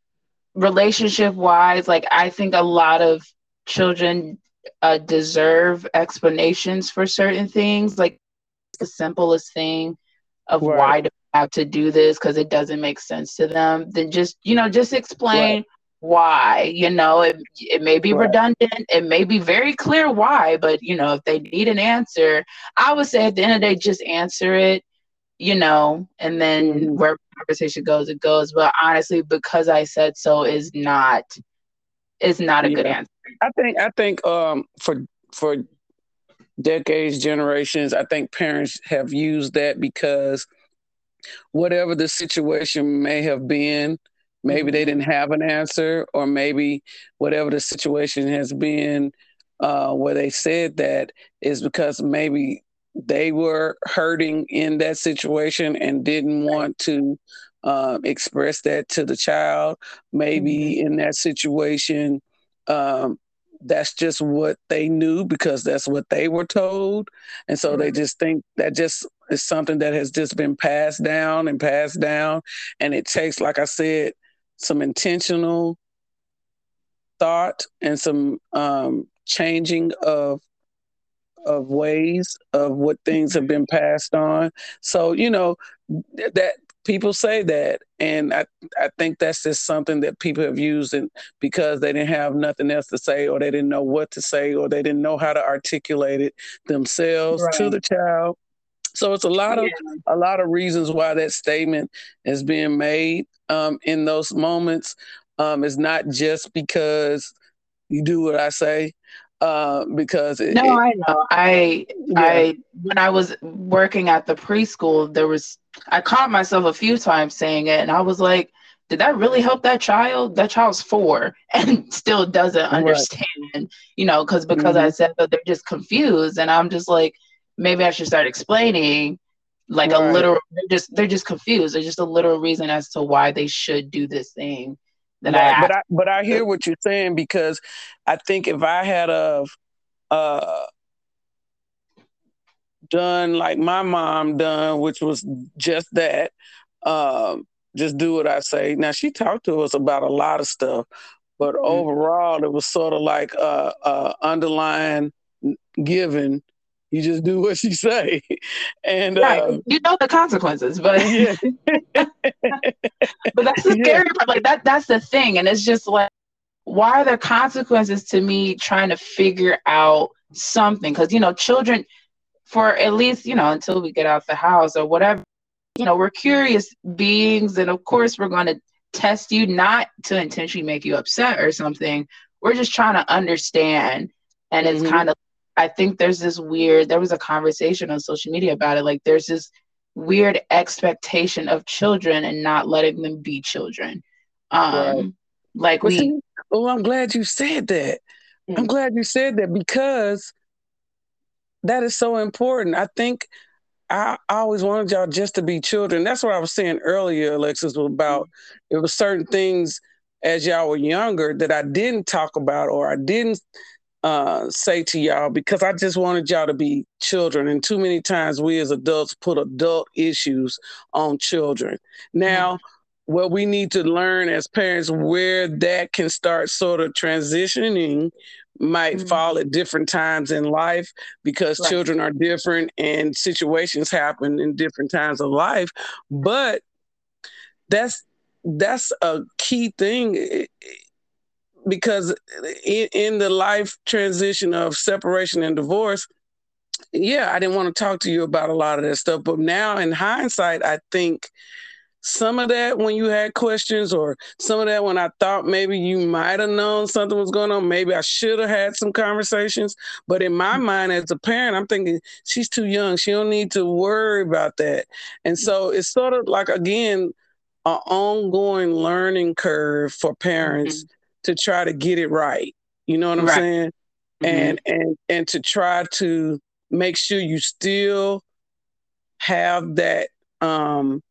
relationship wise, like I think a lot of children uh, deserve explanations for certain things. Like the simplest thing of right. why do I have to do this because it doesn't make sense to them. Then just you know, just explain. Right why you know it, it may be right. redundant it may be very clear why but you know if they need an answer i would say at the end of the day just answer it you know and then mm-hmm. where conversation goes it goes but honestly because i said so is not is not a yeah. good answer i think i think um for for decades generations i think parents have used that because whatever the situation may have been Maybe they didn't have an answer, or maybe whatever the situation has been uh, where they said that is because maybe they were hurting in that situation and didn't want to uh, express that to the child. Maybe mm-hmm. in that situation, um, that's just what they knew because that's what they were told. And so mm-hmm. they just think that just is something that has just been passed down and passed down. And it takes, like I said, some intentional thought and some um, changing of of ways of what things have been passed on. So you know that people say that, and I I think that's just something that people have used and because they didn't have nothing else to say, or they didn't know what to say, or they didn't know how to articulate it themselves right. to the child. So it's a lot of yeah. a lot of reasons why that statement is being made um, in those moments. Um, it's not just because you do what I say, uh, because it, no, it, I know. I yeah. I when I was working at the preschool, there was I caught myself a few times saying it, and I was like, did that really help that child? That child's four [laughs] and still doesn't understand, right. you know, because because mm-hmm. I said that they're just confused, and I'm just like, maybe I should start explaining like right. a literal they're just they're just confused. There's just a literal reason as to why they should do this thing that right. I but I but I hear what you're saying because I think if I had a uh done like my mom done, which was just that, um, just do what I say. Now she talked to us about a lot of stuff, but mm-hmm. overall it was sort of like uh, uh underlying giving you just do what she say [laughs] and right. uh, you know the consequences but [laughs] yeah. but that's the [laughs] scary yeah. part like that that's the thing and it's just like why are there consequences to me trying to figure out something because you know children for at least you know until we get out the house or whatever you know we're curious beings and of course we're going to test you not to intentionally make you upset or something we're just trying to understand and mm-hmm. it's kind of I think there's this weird, there was a conversation on social media about it. Like there's this weird expectation of children and not letting them be children. Um, right. Like well, we. See, oh, I'm glad you said that. Mm-hmm. I'm mm. glad you said that because that is so important. I think I, I, always wanted y'all just to be children. That's what I was saying earlier, Alexsys, about mm-hmm. it was certain things as y'all were younger that I didn't talk about or I didn't uh, say to y'all because I just wanted y'all to be children. And too many times we as adults put adult issues on children. Now, mm-hmm. what we need to learn as parents where that can start sort of transitioning might mm-hmm. fall at different times in life because right. children are different and situations happen in different times of life. But that's that's a key thing because in, in the life transition of separation and divorce, yeah, I didn't want to talk to you about a lot of that stuff. But now in hindsight, I think some of that when you had questions, or some of that when I thought maybe you might have known something was going on, maybe I should have had some conversations. But in my mind, as a parent, I'm thinking she's too young. She don't need to worry about that. And so it's sort of like, again, an ongoing learning curve for parents. Mm-hmm to try to get it right. You know what I'm right. saying? Mm-hmm. And and and to try to make sure you still have that um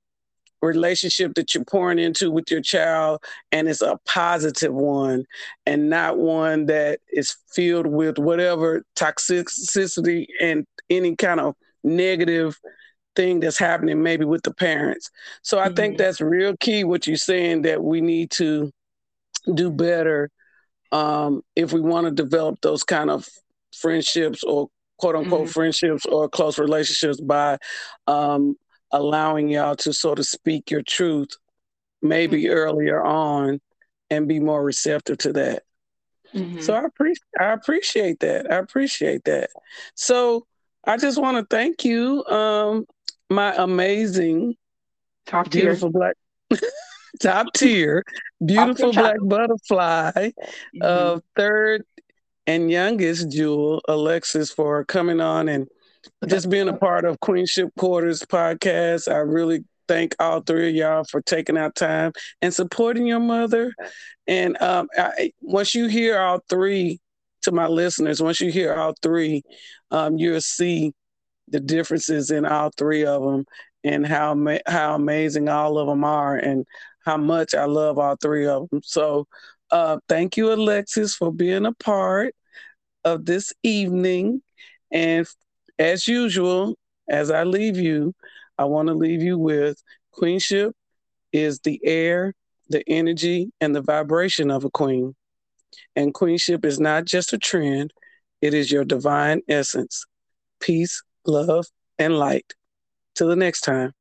relationship that you're pouring into with your child and it's a positive one and not one that is filled with whatever toxicity and any kind of negative thing that's happening maybe with the parents. So I mm-hmm. think that's real key what you're saying that we need to do better um, if we want to develop those kind of friendships or quote unquote mm-hmm. friendships or close relationships by um, allowing y'all to sort of speak your truth maybe mm-hmm. earlier on and be more receptive to that. Mm-hmm. So I appreciate I appreciate that. I appreciate that. So I just want to thank you, um, my amazing, top tier. beautiful black [laughs] top tier, beautiful black butterfly, mm-hmm. uh, third and youngest Jewel, Alexsys, for coming on and just being a part of Queenship Quarters podcast. I really thank all three of y'all for taking out time and supporting your mother. And um, I, once you hear all three, to my listeners, once you hear all three, um, you'll see the differences in all three of them and how how amazing all of them are. And how much I love all three of them. So uh, thank you, Alexsys, for being a part of this evening. And as usual, as I leave you, I want to leave you with queenship is the air, the energy, and the vibration of a queen. And queenship is not just a trend, it is your divine essence. Peace, love, and light. Till the next time.